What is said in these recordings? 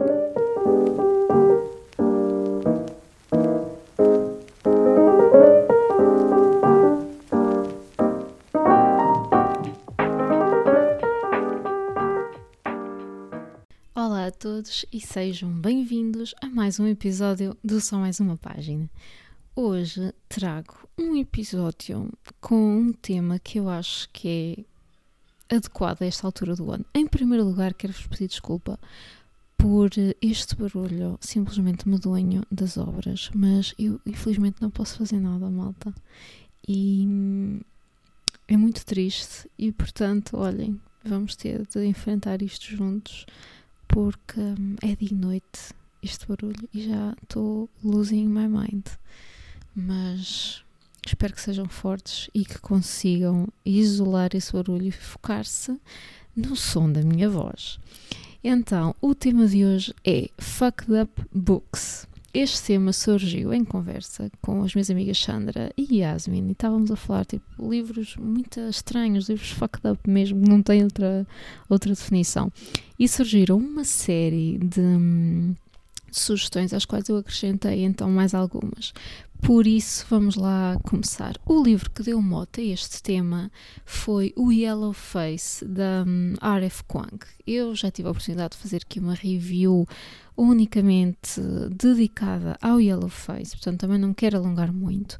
Olá a todos e sejam bem-vindos a mais um episódio do Só Mais Uma Página. Hoje trago um episódio com um tema que eu acho que é adequado a esta altura do ano. Em primeiro lugar, quero-vos pedir desculpa por este barulho simplesmente medonho das obras, mas eu infelizmente não posso fazer nada, malta. E é muito triste e, portanto, olhem, vamos ter de enfrentar isto juntos porque hum, é de noite este barulho e já estou losing my mind. Mas espero que sejam fortes e que consigam isolar esse barulho e focar-se no som da minha voz. Então, o tema de hoje é Fucked Up Books. Este tema surgiu em conversa com as minhas amigas Sandra e Yasmin e estávamos a falar tipo livros muito estranhos, livros fucked up mesmo, não tem outra, outra definição. E surgiram uma série de, hum, de sugestões às quais eu acrescentei então mais algumas. Por isso, vamos lá começar. O livro que deu mote a este tema foi o Yellow Face, da um, R.F. Kuang. Eu já tive a oportunidade de fazer aqui uma review unicamente dedicada ao Yellow Face, portanto também não quero alongar muito.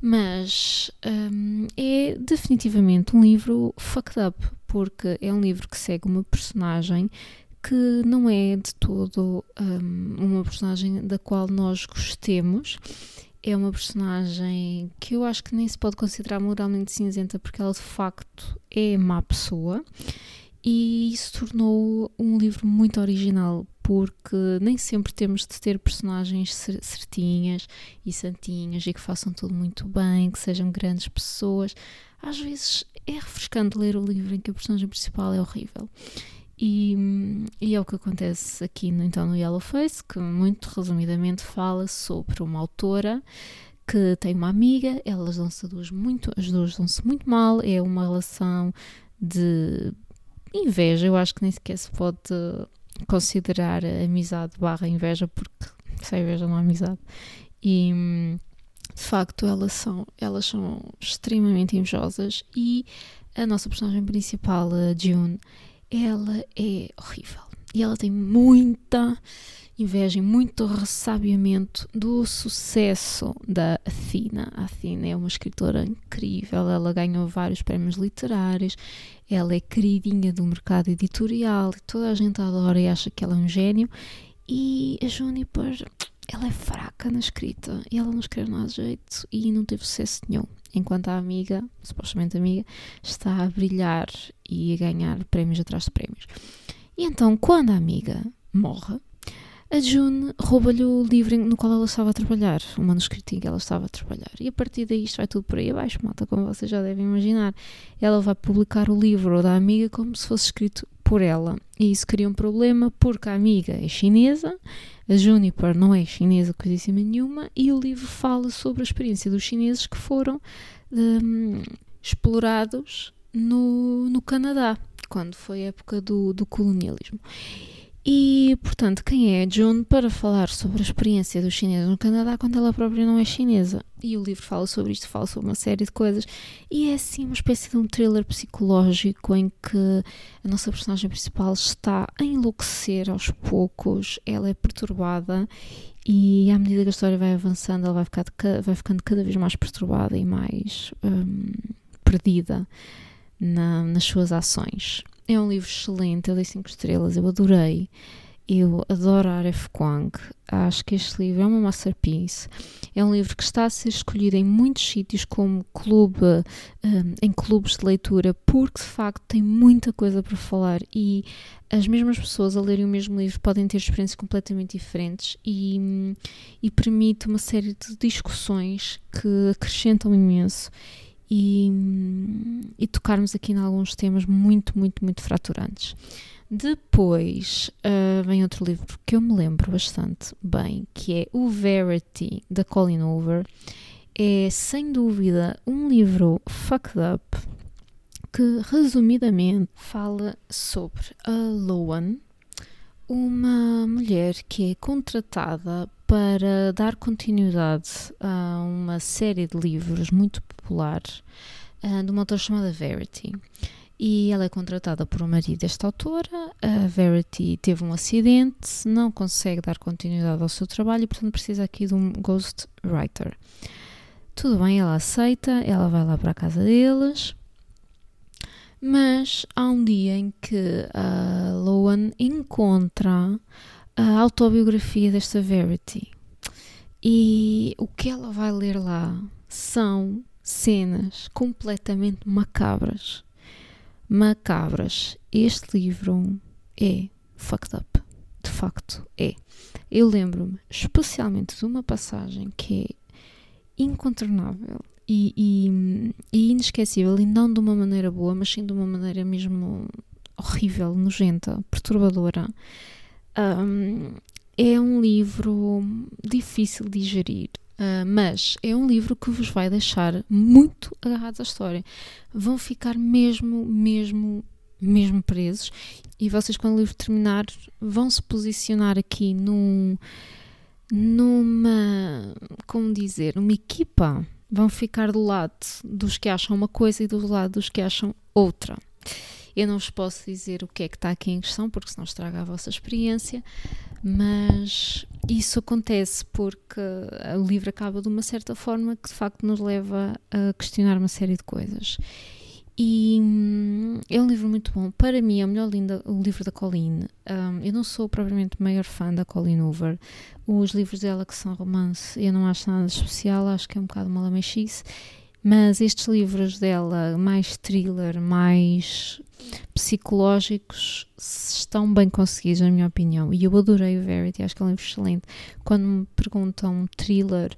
Mas um, é definitivamente um livro fucked up, porque é um livro que segue uma personagem que não é de todo um, uma personagem da qual nós gostemos é uma personagem que eu acho que nem se pode considerar moralmente cinzenta porque ela de facto é má pessoa e isso tornou um livro muito original porque nem sempre temos de ter personagens certinhas e santinhas e que façam tudo muito bem, que sejam grandes pessoas. Às vezes é refrescante ler o livro em que a personagem principal é horrível. E, e, é o que acontece aqui no, então, no Yellow Face, que muito resumidamente fala sobre uma autora que tem uma amiga, elas dão-se duas muito, as duas dão-se muito mal, é uma relação de inveja, eu acho que nem sequer se pode considerar amizade barra inveja, porque sem inveja não há amizade. E de facto elas são, elas são extremamente invejosas e a nossa personagem principal, a June, ela é horrível. E ela tem muita inveja e muito ressabiamento do sucesso da Athena. A Athena é uma escritora incrível, ela ganhou vários prémios literários, ela é queridinha do mercado editorial e toda a gente adora e acha que ela é um gênio. E a Juniper, ela é fraca na escrita ela não escreve nada de jeito e não teve sucesso nenhum enquanto a amiga, supostamente amiga, está a brilhar e a ganhar prémios atrás de prémios. E então, quando a amiga morre, a June rouba-lhe o livro no qual ela estava a trabalhar, o manuscrito em que ela estava a trabalhar. E a partir daí isto vai tudo por aí abaixo, malta, como vocês já devem imaginar. Ela vai publicar o livro da amiga como se fosse escrito por ela. E isso cria um problema porque a amiga é chinesa, a Juniper não é chinesa coisíssima nenhuma, e o livro fala sobre a experiência dos chineses que foram um, explorados no, no Canadá, quando foi a época do, do colonialismo. E, portanto, quem é June para falar sobre a experiência dos chineses no Canadá quando ela própria não é chinesa? E o livro fala sobre isto, fala sobre uma série de coisas. E é assim uma espécie de um thriller psicológico em que a nossa personagem principal está a enlouquecer aos poucos, ela é perturbada e à medida que a história vai avançando, ela vai, ficar, vai ficando cada vez mais perturbada e mais um, perdida na, nas suas ações. É um livro excelente, eu dei 5 estrelas, eu adorei. Eu adoro a Aref Kwang. Acho que este livro é uma masterpiece. É um livro que está a ser escolhido em muitos sítios como clube, um, em clubes de leitura, porque de facto tem muita coisa para falar e as mesmas pessoas a lerem o mesmo livro podem ter experiências completamente diferentes e, e permite uma série de discussões que acrescentam imenso e, e tocarmos aqui em alguns temas muito, muito, muito fraturantes. Depois uh, vem outro livro que eu me lembro bastante bem, que é o Verity, da Colin Hoover. É sem dúvida um livro fucked up que resumidamente fala sobre a Loan, uma mulher que é contratada para dar continuidade a uma série de livros muito popular uh, de uma autora chamada Verity. E ela é contratada por um marido desta autora. A Verity teve um acidente, não consegue dar continuidade ao seu trabalho e, portanto, precisa aqui de um ghostwriter. Tudo bem, ela aceita, ela vai lá para a casa deles. Mas há um dia em que a Loan encontra a autobiografia desta Verity. E o que ela vai ler lá são cenas completamente macabras. Macabras. Este livro é fucked up. De facto, é. Eu lembro-me especialmente de uma passagem que é incontornável e, e, e, inesquecível, e não de uma maneira boa, mas sim de uma maneira mesmo horrível, nojenta, perturbadora. Um, é um livro difícil de digerir, uh, mas é um livro que vos vai deixar muito agarrados à história. Vão ficar mesmo, mesmo, mesmo presos. E vocês, quando o livro terminar, vão se posicionar aqui num, numa. Como dizer? Numa equipa. Vão ficar do lado dos que acham uma coisa e do lado dos que acham outra. Eu não vos posso dizer o que é que está aqui em questão, porque senão estraga a vossa experiência, mas isso acontece porque o livro acaba de uma certa forma que de facto nos leva a questionar uma série de coisas. E hum, é um livro muito bom. Para mim, é o melhor linda, o livro da Colleen. Um, eu não sou propriamente maior fã da Colleen Hoover. Os livros dela que são romance, eu não acho nada especial, acho que é um bocado uma lamechice. Mas estes livros dela, mais thriller, mais psicológicos, estão bem conseguidos, na minha opinião. E eu adorei o Verity, acho que é um livro excelente. Quando me perguntam thriller,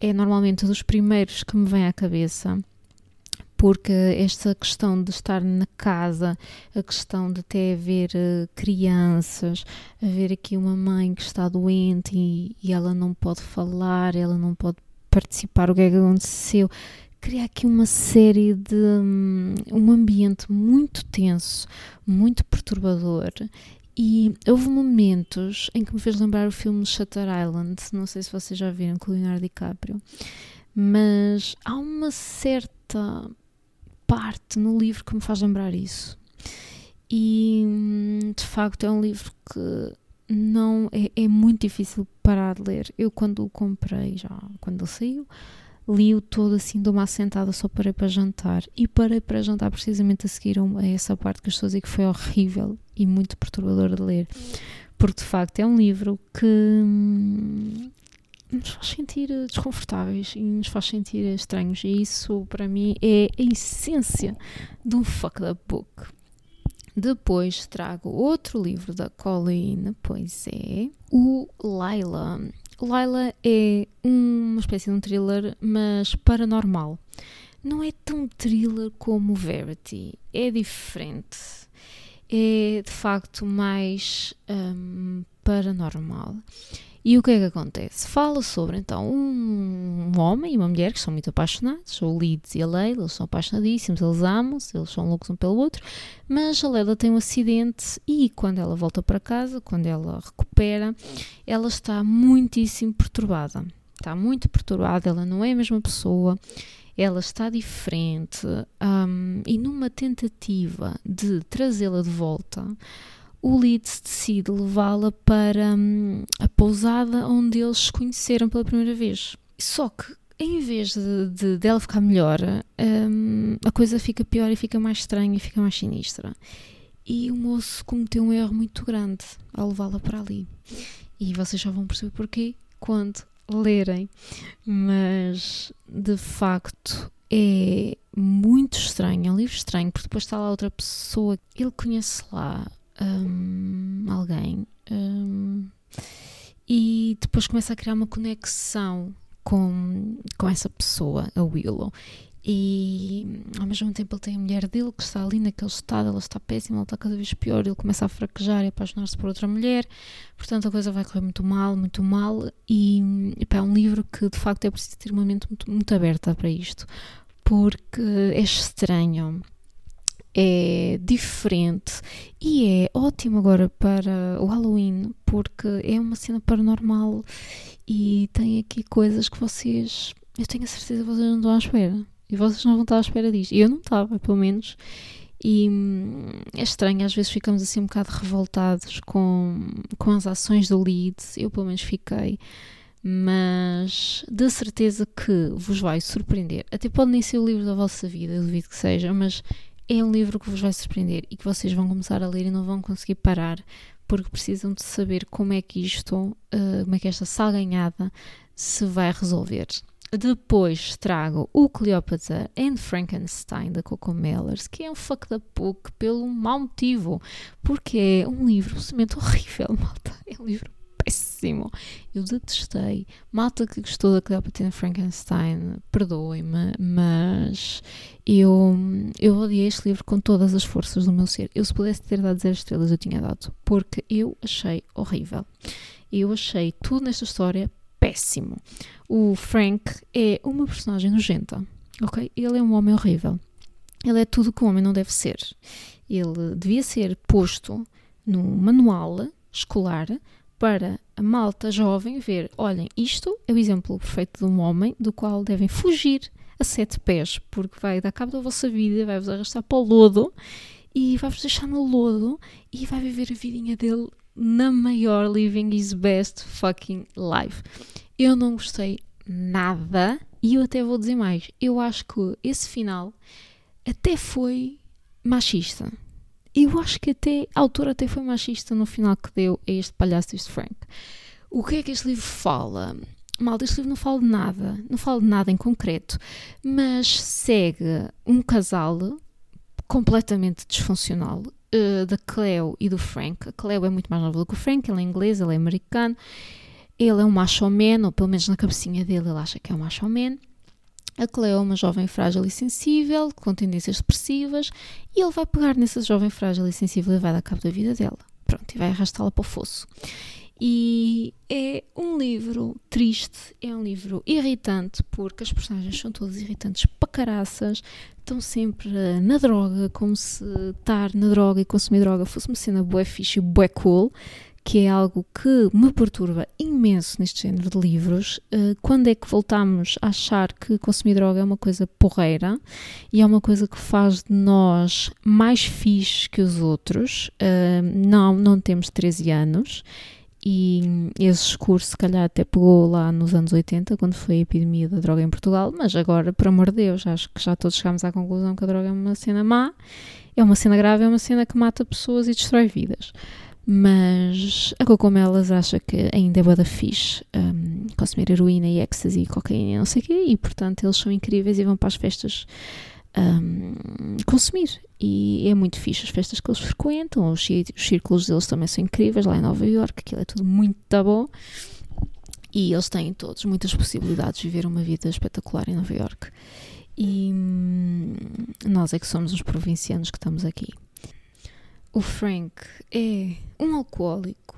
é normalmente dos primeiros que me vem à cabeça porque esta questão de estar na casa, a questão de até haver uh, crianças, haver aqui uma mãe que está doente e, e, ela não pode falar, ela não pode participar, o que é que aconteceu, cria aqui uma série de um, um ambiente muito tenso, muito perturbador e houve momentos em que me fez lembrar o filme Shutter Island, não sei se vocês já viram com Leonardo DiCaprio, mas há uma certa parte no livro que me faz lembrar isso. E hum, de facto é um livro que não é, é muito difícil parar de ler. Eu quando o comprei, já quando ele saiu, li-o todo assim de uma assentada, só parei para jantar. E parei para jantar precisamente a seguir a essa parte que as pessoas dizem que foi horrível e muito perturbador de ler. Porque de facto é um livro que hum, nos faz sentir desconfortáveis e nos faz sentir estranhos. E isso para mim é a essência de um fucked up book. Depois trago outro livro da Colleen, pois é, o Laila. Laila é uma espécie de um thriller, mas paranormal. Não é tão thriller como Verity, é diferente. É de facto mais um, paranormal. E o que é que acontece? Fala sobre então um, homem e uma mulher que são muito apaixonados, o Leeds e a Leila, eles são apaixonadíssimos, eles amam-se, eles são loucos um pelo outro, mas a Leila tem um acidente e quando ela volta para casa, quando ela recupera, ela está muitíssimo perturbada. Está muito perturbada, ela não é a mesma pessoa, ela está diferente um, e numa tentativa de trazê-la de volta o Leeds decide levá-la para hum, a pousada onde eles se conheceram pela primeira vez. Só que em vez de, de dela ficar melhor, hum, a coisa fica pior e fica mais estranha e fica mais sinistra. E o moço cometeu um erro muito grande ao levá-la para ali. E vocês já vão perceber porquê quando lerem. Mas de facto é muito estranho, é um livro estranho, porque depois está lá outra pessoa, ele conhece lá um, alguém. Um, e depois começa a criar uma conexão com, com essa pessoa, a Willow. E ao mesmo tempo ele tem a mulher dele que está ali naquele estado, ela está péssima, ela está cada vez pior, ele começa a fraquejar e apaixonar-se por outra mulher, portanto a coisa vai correr muito mal, muito mal, e é um livro que de facto é preciso ter uma mente muito, muito aberta para isto, porque é estranho é diferente e é ótimo agora para o Halloween porque é uma cena paranormal e tem aqui coisas que vocês, eu tenho a certeza que vocês não estão à espera e vocês não vão estar à espera disto. Eu não estava, pelo menos. E hum, é estranho, às vezes ficamos assim um bocado revoltados com, com as ações do lead. Eu, pelo menos, fiquei. Mas de certeza que vos vai surpreender. Até pode nem ser o livro da vossa vida, duvido que seja, mas é um livro que vos vai surpreender e que vocês vão começar a ler e não vão conseguir parar porque precisam de saber como é que isto, uh, como é que esta salganhada se vai resolver. Depois trago o Cleopatra and Frankenstein da Coco Mellers, que é um fuck the book pelo mau motivo, porque é um livro simplesmente horrível, malta. É um livro péssimo. Eu detestei. Malta que gostou da Cleopatra Frankenstein, perdoem-me, mas eu, eu odiei este livro com todas as forças do meu ser. Eu, se pudesse ter dado zero estrelas, eu tinha dado, porque eu achei horrível. Eu achei tudo nesta história péssimo. O Frank é uma personagem nojenta, ok? Ele é um homem horrível. Ele é tudo que um homem não deve ser. Ele devia ser posto no manual escolar para a malta jovem ver, olhem, isto é o exemplo perfeito de um homem do qual devem fugir a sete pés, porque vai dar cabo da vossa vida, vai-vos arrastar para o lodo e vai-vos deixar no lodo e vai viver a vidinha dele na maior living his best fucking life. Eu não gostei nada e eu até vou dizer mais, eu acho que esse final até foi machista. Eu acho que até a autora até foi machista no final que deu a este palhaço este Frank. O que é que este livro fala? Mal, este livro não fala de nada, não fala de nada em concreto, mas segue um casal completamente disfuncional uh, da Cleo e do Frank. A Cleo é muito mais nova do que o Frank, ele é inglês, ele é americano, ele é um macho man, ou pelo menos na cabecinha dele ele acha que é um macho man. A Cleo é uma jovem frágil e sensível, com tendências depressivas, e ele vai pegar nessa jovem frágil e sensível e vai dar cabo da vida dela. Pronto, e vai arrastá-la para o fosso. E é um livro triste, é um livro irritante, porque as personagens são todas irritantes para caraças, estão sempre na droga, como se estar na droga e consumir droga fosse uma cena bué fixe e bué cool que é algo que me perturba imenso neste género de livros. Uh, quando é que voltamos a achar que consumir droga é uma coisa porreira e é uma coisa que faz de nós mais fixe que os outros? Uh, não, não temos 13 anos. E esse discurso, se calhar, até pegou lá nos anos 80, quando foi a epidemia da droga em Portugal, mas agora, por amor de Deus, acho que já todos chegámos à conclusão que a droga é uma cena má, é uma cena grave, é uma cena que mata pessoas e destrói vidas. Mas a Cocomelas acha que ainda é bada fixe um, consumir heroína e ecstasy e cocaína não sei o quê, e portanto eles são incríveis e vão para as festas um, consumir. E é muito fixe as festas que eles frequentam, os, os círculos deles também são incríveis lá em Nova York, aquilo é tudo muito bom. E eles têm todos muitas possibilidades de viver uma vida espetacular em Nova York. E hum, nós é que somos os provincianos que estamos aqui. O Frank é um alcoólico.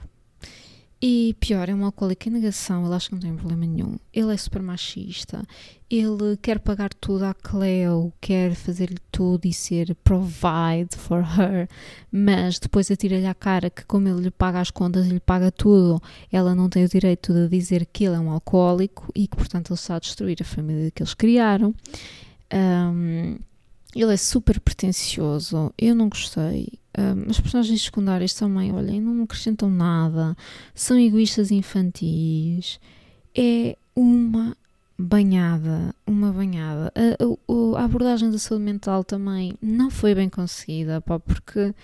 E pior, é um alcoólico em negação, ele acha que não tem problema nenhum. Ele é super machista, ele quer pagar tudo à Cleo, quer fazer-lhe tudo e ser provide for her, mas depois atira-lhe à cara que, como ele lhe paga as contas e lhe paga tudo, ela não tem o direito de dizer que ele é um alcoólico e que, portanto, ele está a destruir a família que eles criaram. Um, ele é super pretencioso, eu não gostei. Um, as personagens secundárias também, olhem, não acrescentam nada, são egoístas infantis. É uma banhada, uma banhada. A, a, a, abordagem da saúde mental também não foi bem conseguida, pá, porque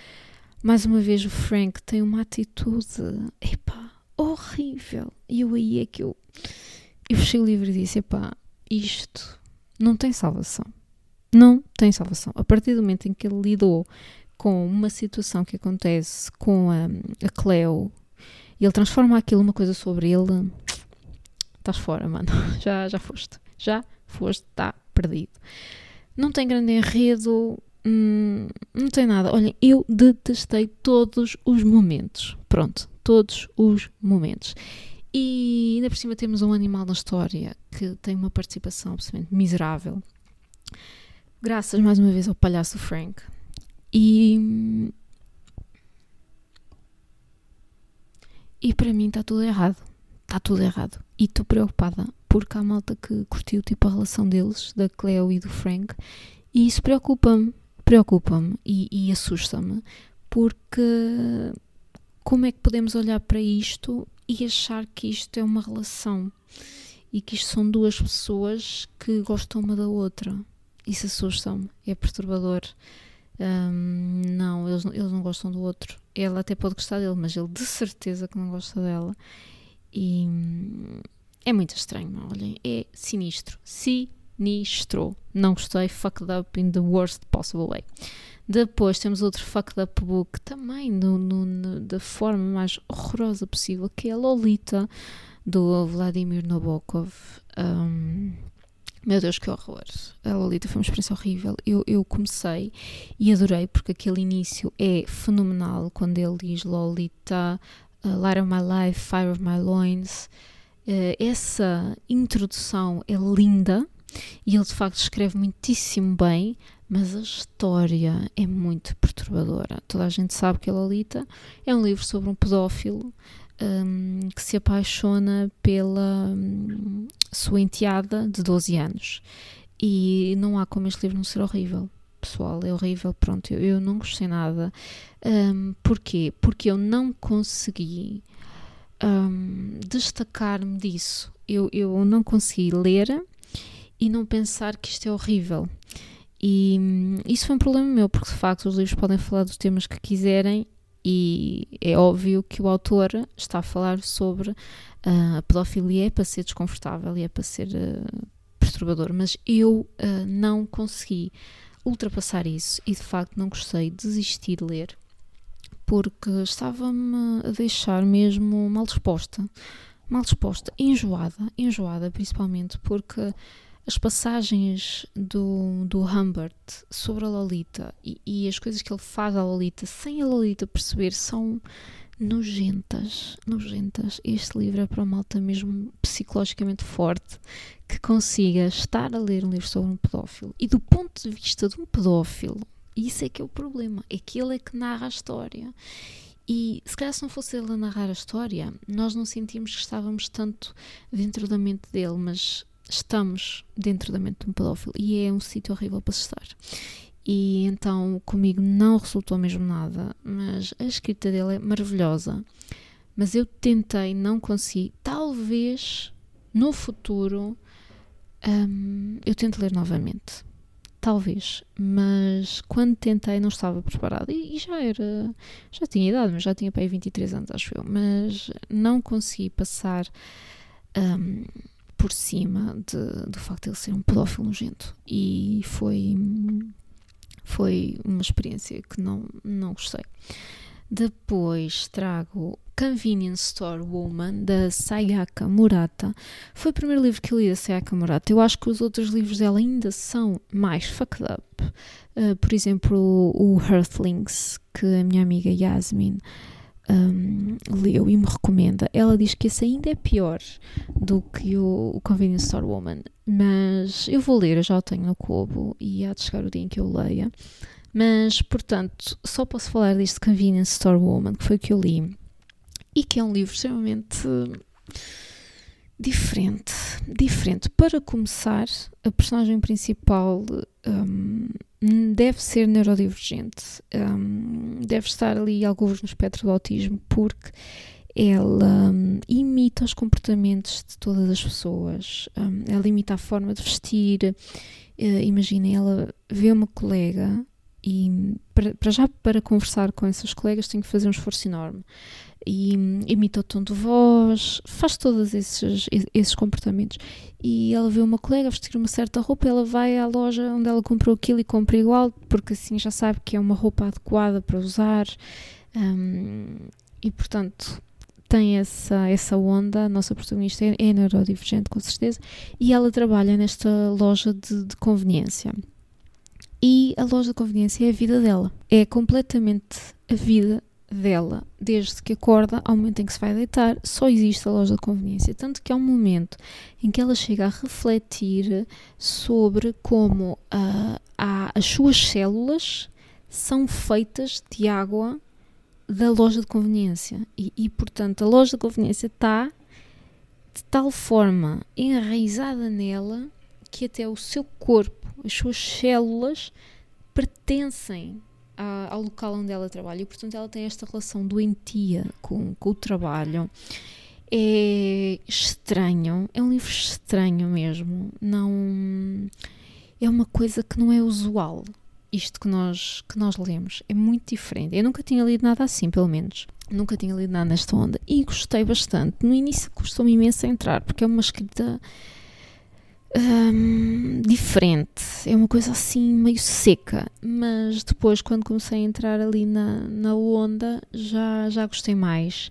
mais uma vez o Frank tem uma atitude, epá, horrível. E eu aí é que eu, eu fechei o livro e disse, epá, isto não tem salvação não tem salvação. A partir do momento em que ele lidou com uma situação que acontece com a, a Cleo e ele transforma aquilo numa coisa sobre ele, estás fora, mano. Já, já foste. Já foste, está perdido. Não tem grande enredo, hum, não tem nada. Olhem, eu detestei todos os momentos. Pronto, todos os momentos. E ainda por cima temos um animal na história que tem uma participação absolutamente miserável graças mais uma vez ao palhaço Frank. E. E para mim está tudo errado. Está tudo errado. E estou preocupada porque há malta que curtiu tipo a relação deles, da Cleo e do Frank, e isso preocupa-me, preocupa-me e, e assusta-me, porque como é que podemos olhar para isto e achar que isto é uma relação e que isto são duas pessoas que gostam uma da outra? Isso assusta-me, é perturbador. Um, não, eles, eles não gostam do outro. Ela até pode gostar dele, mas ele de certeza que não gosta dela. E é muito estranho, olhem, é sinistro. Sinistro. Não gostei, fucked up in the worst possible way. Depois temos outro fucked up book, também no, no, no, da forma mais horrorosa possível, que é a Lolita, do Vladimir Nabokov. Um, meu Deus, que horror. A Lolita foi uma experiência horrível. Eu, eu comecei e adorei, porque aquele início é fenomenal, quando ele diz Lolita, uh, Light of My Life, Fire of My Loins. Uh, essa introdução é linda e ele de facto escreve muitíssimo bem, mas a história é muito perturbadora. Toda a gente sabe que a Lolita é um livro sobre um pedófilo um, que se apaixona pela um, sua enteada de 12 anos. E não há como este livro não ser horrível. Pessoal, é horrível. Pronto, eu, eu não gostei nada. Um, porquê? Porque eu não consegui um, destacar-me disso. Eu, eu não consegui ler e não pensar que isto é horrível. E hum, isso foi um problema meu, porque de facto os livros podem falar dos temas que quiserem e é óbvio que o autor está a falar sobre uh, a pedofilia é para ser desconfortável e é para ser uh, perturbador, mas eu uh, não consegui ultrapassar isso e de facto não gostei, desisti de ler porque estava-me a deixar mesmo mal disposta, mal disposta, enjoada, enjoada principalmente porque as passagens do, do Humbert sobre a Lolita e, e, as coisas que ele faz à Lolita sem a Lolita perceber são nojentas, nojentas. Este livro é para uma malta mesmo psicologicamente forte que consiga estar a ler um livro sobre um pedófilo e do ponto de vista de um pedófilo isso é que é o problema, é que ele é que narra a história. E se calhar se não fosse ele a narrar a história, nós não sentimos que estávamos tanto dentro da mente dele, mas estamos dentro da mente de um pedófilo e é um sítio horrível para se estar. E então comigo não resultou mesmo nada, mas a escrita dele é maravilhosa. Mas eu tentei, não consegui. Talvez no futuro um, eu tente ler novamente Talvez, mas quando tentei não estava preparada e, e, já era, já tinha idade, mas já tinha para aí 23 anos, acho eu, mas não consegui passar um, por cima de, do facto de ele ser um pedófilo nojento e foi, foi uma experiência que não, não gostei. Depois trago Convenience Store Woman, da Sayaka Murata. Foi o primeiro livro que li da Sayaka Murata. Eu acho que os outros livros dela ainda são mais fucked up. Uh, por exemplo, o Earthlings, que a minha amiga Yasmin um, leu e me recomenda. Ela diz que esse ainda é pior do que o, o Convenience Store Woman. Mas eu vou ler, eu já o tenho no Kobo e há de chegar o dia em que eu leia. Mas, portanto, só posso falar deste Convenience Store Woman, que foi o que eu li e que é um livro extremamente diferente. Diferente. Para começar, a personagem principal um, deve ser neurodivergente, um, deve estar ali alguns no espectro do autismo, porque ela um, imita os comportamentos de todas as pessoas, hum, ela imita a forma de vestir. Uh, Imaginem, ela vê uma colega e para, para, já para conversar com essas colegas tem que fazer um esforço enorme e imita o tom de voz, faz todos esses, esses comportamentos. E ela vê uma colega vestir uma certa roupa, ela vai à loja onde ela comprou aquilo e compra igual, porque assim já sabe que é uma roupa adequada para usar. Um, e portanto tem essa, essa onda, a nossa protagonista é, é neurodivergente com certeza, e ela trabalha nesta loja de, de conveniência. E a loja de conveniência é a vida dela. É completamente a vida dela, desde que acorda ao momento em que se vai deitar, só existe a loja de conveniência. Tanto que há um momento em que ela chega a refletir sobre como uh, as suas células são feitas de água da loja de conveniência. E, e portanto, a loja de conveniência está de tal forma enraizada nela que até o seu corpo, as suas células pertencem a, ao local onde ela trabalha e, portanto, ela tem esta relação doentia com, com o trabalho. É estranho, é um livro estranho mesmo. Não é uma coisa que não é usual. Isto que nós, que nós lemos é muito diferente. Eu nunca tinha lido nada assim, pelo menos. Nunca tinha lido nada nesta onda e gostei bastante. No início custou-me imenso a entrar, porque é uma escrita diferente, é uma coisa assim meio seca, mas depois, quando comecei a entrar ali na, na onda, já, já gostei mais.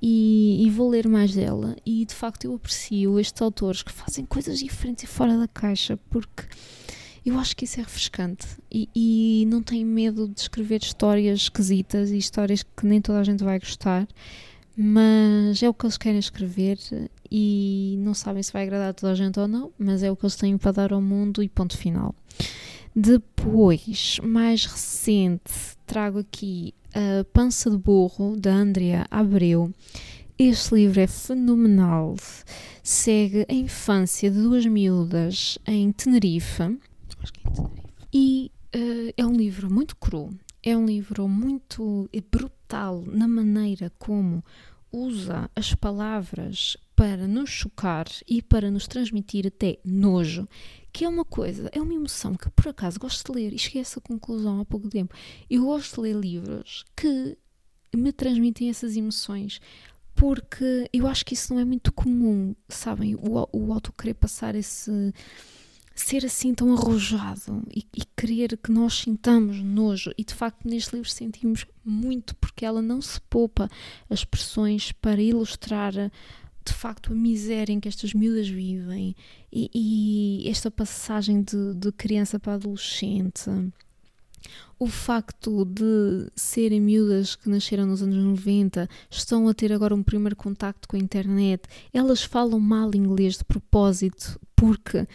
E, e, vou ler mais dela. E de facto eu aprecio estes autores que fazem coisas diferentes e fora da caixa, porque eu acho que isso é refrescante e, e, não tenho medo de escrever histórias esquisitas e histórias que nem toda a gente vai gostar, mas é o que eles querem escrever e não sabem se vai agradar a toda a gente ou não, mas é o que eles têm para dar ao mundo e ponto final. Depois, mais recente, trago aqui a Pança de Burro, da Andrea Abreu. Este livro é fenomenal. Segue a infância de duas miúdas em Tenerife e uh, é um livro muito cru, é um livro muito brutal na maneira como usa as palavras para nos chocar e para nos transmitir até nojo, que é uma coisa, é uma emoção que por acaso gosto de ler e cheguei a essa conclusão há pouco tempo. Eu gosto de ler livros que me transmitem essas emoções porque eu acho que isso não é muito comum, sabem? O, o querer passar esse ser assim tão arrojado e, e, querer que nós sintamos nojo. E de facto, neste livro sentimos muito, porque ela não se poupa as expressões para ilustrar de facto a miséria em que estas miúdas vivem e, e esta passagem de, de criança para adolescente. O facto de serem miúdas que nasceram nos anos 90 estão a ter agora um primeiro contacto com a internet, elas falam mal inglês de propósito porque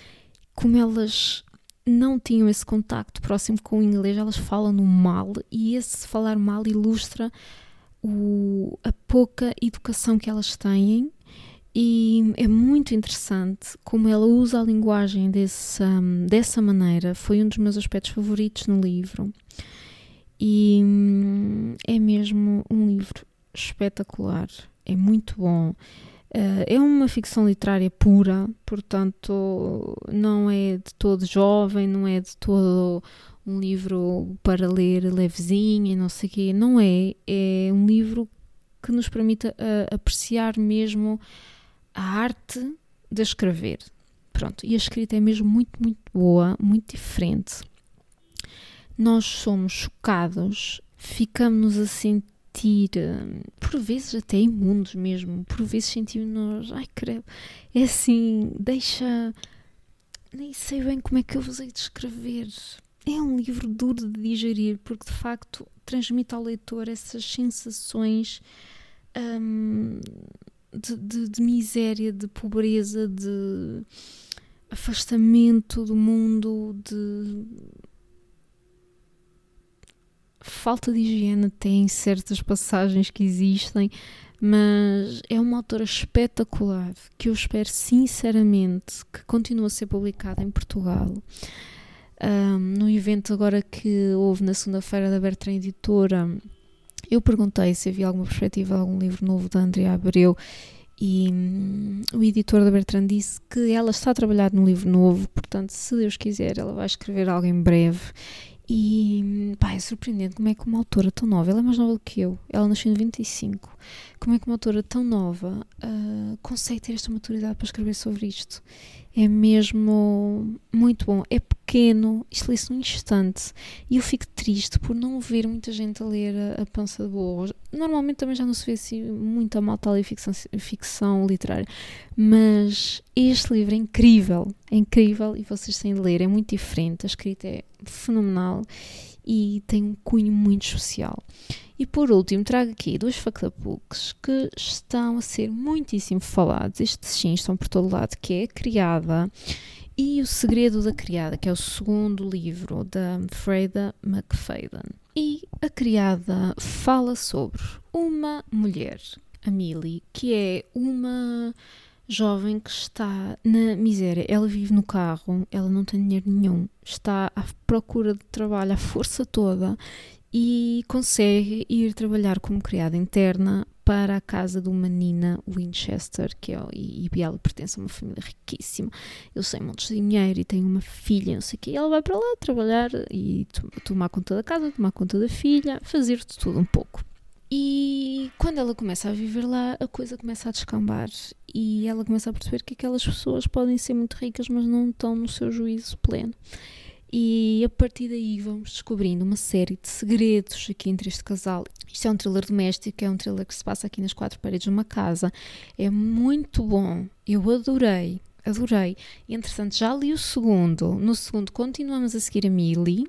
como elas não tinham esse contacto próximo com o inglês, elas falam no mal e esse falar mal ilustra o, a pouca educação que elas têm e é muito interessante como ela usa a linguagem desse, um, dessa maneira. Foi um dos meus aspectos favoritos no livro. E hum, é mesmo um livro espetacular. É muito bom. Uh, é uma ficção literária pura, portanto, não é de todo jovem, não é de todo um livro para ler levezinho e não sei o quê. Não é. É um livro que nos permite uh, apreciar mesmo a arte de escrever. Pronto, e a escrita é mesmo muito, muito boa, muito diferente. Nós somos chocados, ficamos a sentir hum, por vezes até imundos mesmo, por vezes sentimos-nos, ai creio, é assim, deixa, nem sei bem como é que eu vos hei de escrever. É um livro duro de digerir, porque de facto transmite ao leitor essas sensações hum, de, de, de miséria, de pobreza, de afastamento do mundo, de falta de higiene tem certas passagens que existem, mas é uma autora espetacular que eu espero sinceramente que continue a ser publicada em Portugal. Um, no evento agora que houve na segunda-feira da Bertrand Editora, eu perguntei se havia alguma perspectiva de algum livro novo da Andrea Abreu e hum, o editor da Bertrand disse que ela está a trabalhar num livro novo, portanto, se Deus quiser, ela vai escrever algo em breve e pá, é surpreendente como é que uma autora tão nova, ela é mais nova do que eu, ela nasceu em 95, como é que uma autora tão nova uh, consegue ter esta maturidade para escrever sobre isto? É mesmo muito bom. É pequeno, isto lê-se num instante. E eu fico triste por não ver muita gente a ler a, a Pança de Burro. Normalmente também já não se vê assim muita malta a ler ficção, ficção literária, mas este livro é incrível, é incrível e vocês têm de ler, é muito diferente, a escrita é fenomenal e tem um cunho muito especial. E por último, trago aqui dois factabooks que estão a ser muitíssimo falados. Estes sim estão por todo lado, que é a Criada e O Segredo da Criada, que é o segundo livro da Freda McFadden. E a criada fala sobre uma mulher, a Millie, que é uma jovem que está na miséria. Ela vive no carro, ela não tem dinheiro nenhum, está à procura de trabalho à força toda e consegue ir trabalhar como criada interna para a casa de uma Nina Winchester, que é, e, e ela pertence a uma família riquíssima. Eu sei montes de dinheiro e tem uma filha, não sei o quê. E ela vai para lá trabalhar e tomar conta da casa, tomar conta da filha, fazer de tudo um pouco. E quando ela começa a viver lá, a coisa começa a descambar e ela começa a perceber que aquelas pessoas podem ser muito ricas, mas não estão no seu juízo pleno. E a partir daí vamos descobrindo uma série de segredos aqui entre este casal. Isto é um thriller doméstico, é um thriller que se passa aqui nas quatro paredes de uma casa. É muito bom, eu adorei, adorei. Entretanto, já li o segundo. No segundo, continuamos a seguir a Millie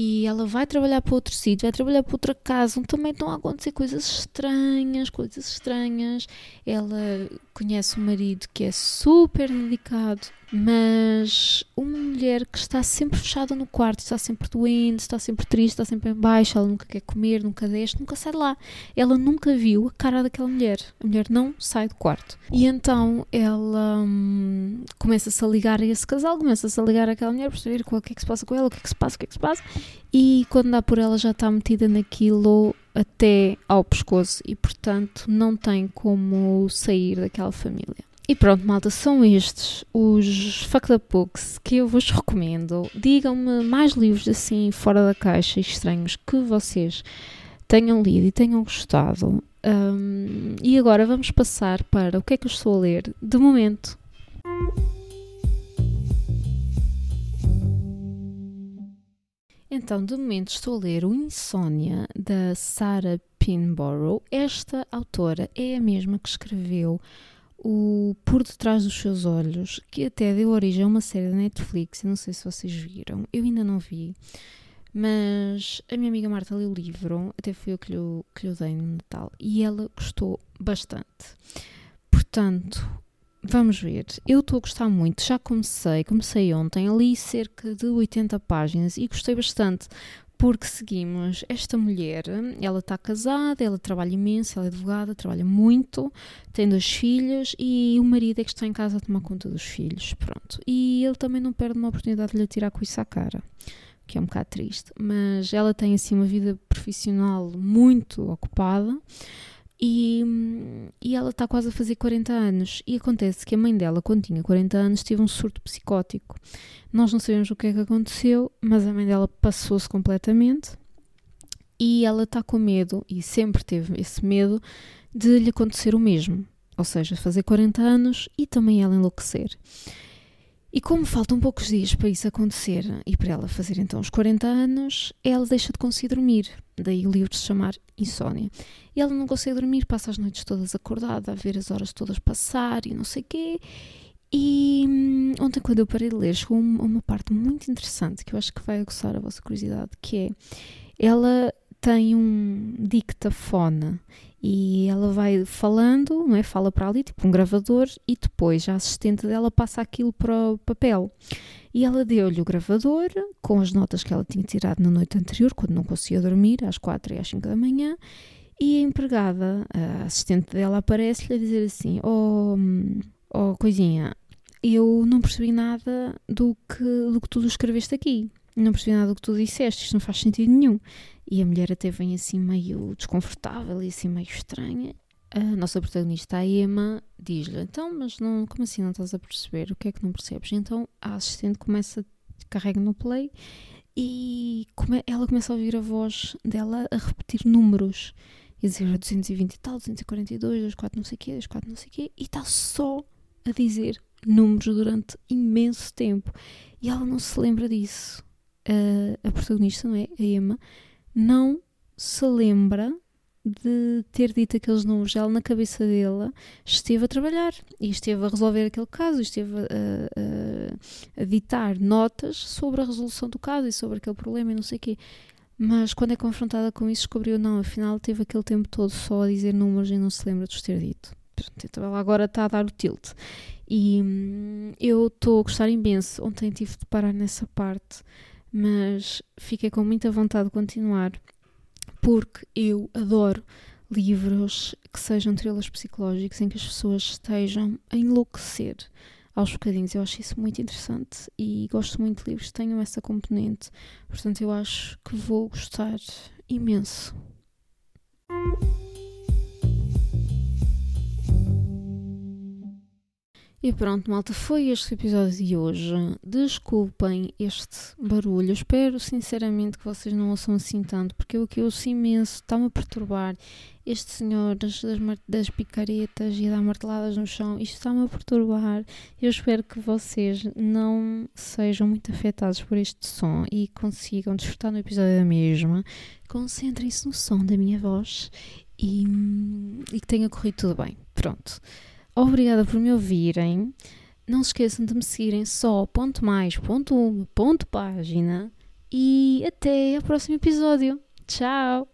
e ela vai trabalhar para outro sítio, vai trabalhar para outra casa, onde também estão a acontecer coisas estranhas, coisas estranhas. Ela conhece um marido que é super dedicado, mas uma mulher que está sempre fechada no quarto, está sempre doente, está sempre triste, está sempre em baixo, ela nunca quer comer, nunca desce, nunca sai de lá. Ela nunca viu a cara daquela mulher. A mulher não sai do quarto. E então ela hum, começa-se a ligar a esse casal, começa-se a ligar àquela mulher para saber o que é que se passa com ela, o que é que se passa, o que é que se passa. E quando dá por ela já está metida naquilo até ao pescoço e, portanto, não tem como sair daquela família. E pronto, malta, são estes os Fuck Books que eu vos recomendo. Digam-me mais livros assim, fora da caixa, estranhos, que vocês tenham lido e tenham gostado. Um, e agora vamos passar para o que é que eu estou a ler de momento. Então, de momento estou a ler o Insônia da Sarah Pinborough. Esta autora é a mesma que escreveu o Por Detrás dos Seus Olhos, que até deu origem a uma série da Netflix. Eu não sei se vocês viram, eu ainda não vi. Mas a minha amiga Marta leu o livro, até foi eu que lhe, que lhe dei no Natal, e ela gostou bastante. Portanto, Vamos ver. Eu estou a gostar muito. Já comecei, comecei ontem, li cerca de 80 páginas e gostei bastante porque seguimos esta mulher, ela está casada, ela trabalha imenso, ela é advogada, trabalha muito, tem dois filhos e o marido é que está em casa a tomar conta dos filhos, pronto. E ele também não perde uma oportunidade de lhe tirar com isso à cara, que é um bocado triste, mas ela tem assim uma vida profissional muito ocupada, e, e ela está quase a fazer 40 anos. E acontece que a mãe dela, quando tinha 40 anos, teve um surto psicótico. Nós não sabemos o que é que aconteceu, mas a mãe dela passou-se completamente. E ela está com medo, e sempre teve esse medo, de lhe acontecer o mesmo. Ou seja, fazer 40 anos e também ela enlouquecer. E como faltam poucos dias para isso acontecer e para ela fazer então os 40 anos, ela deixa de conseguir dormir. Daí o livro se chamar Insónia. E ela não consegue dormir, passa as noites todas acordada, a ver as horas todas passar e não sei o quê. E hum, ontem, quando eu parei de ler, chegou uma, parte muito interessante que eu acho que vai aguçar a vossa curiosidade, que é ela tem um dictafone e ela vai falando, não é? Fala para ali, tipo um gravador, e depois a assistente dela passa aquilo para o papel. E ela deu-lhe o gravador com as notas que ela tinha tirado na noite anterior, quando não conseguia dormir, às quatro e às cinco da manhã, e a empregada, a assistente dela, aparece-lhe a dizer assim: Oh, oh coisinha, eu não percebi nada do que, do que tu escreveste aqui. Não percebi nada do que tu disseste, isto não faz sentido nenhum. E a mulher até vem assim meio desconfortável e assim meio estranha. A nossa protagonista, a Emma, diz-lhe: Então, mas não, como assim não estás a perceber? O que é que não percebes? Então a assistente começa, carrega no play e come, ela começa a ouvir a voz dela a repetir números. E dizer 220 e tal, 242, 24 não sei o quê, 24 não sei o quê, e está só a dizer números durante imenso tempo. E ela não se lembra disso. a protagonista, não é? A Emma, não se lembra de ter dito aqueles números. Ela, na cabeça dela, esteve a trabalhar e esteve a resolver aquele caso, esteve a, a, a, ditar notas sobre a resolução do caso e sobre aquele problema e não sei o quê. Mas quando é confrontada com isso, descobriu, não, afinal teve aquele tempo todo só a dizer números e não se lembra de os ter dito. Então ela agora está a dar o tilt. E hum, eu estou a gostar imenso. Ontem tive de parar nessa parte mas fiquei com muita vontade de continuar porque eu adoro livros que sejam thrillers psicológicos em que as pessoas estejam a enlouquecer aos bocadinhos. Eu acho isso muito interessante e gosto muito de livros que tenham essa componente. Portanto, eu acho que vou gostar imenso. E pronto, malta, foi este episódio de hoje. Desculpem este barulho. Espero sinceramente que vocês não ouçam assim tanto, porque eu aqui ouço imenso, está-me a perturbar. Este senhor das, das, picaretas e das marteladas no chão, isto está-me a perturbar. Eu espero que vocês não sejam muito afetados por este som e consigam desfrutar no episódio da mesma. Concentrem-se no som da minha voz e, e que tenha corrido tudo bem. Pronto. Obrigada por me ouvirem. Não se esqueçam de me seguirem só ponto mais, ponto um ponto página. E até ao próximo episódio. Tchau!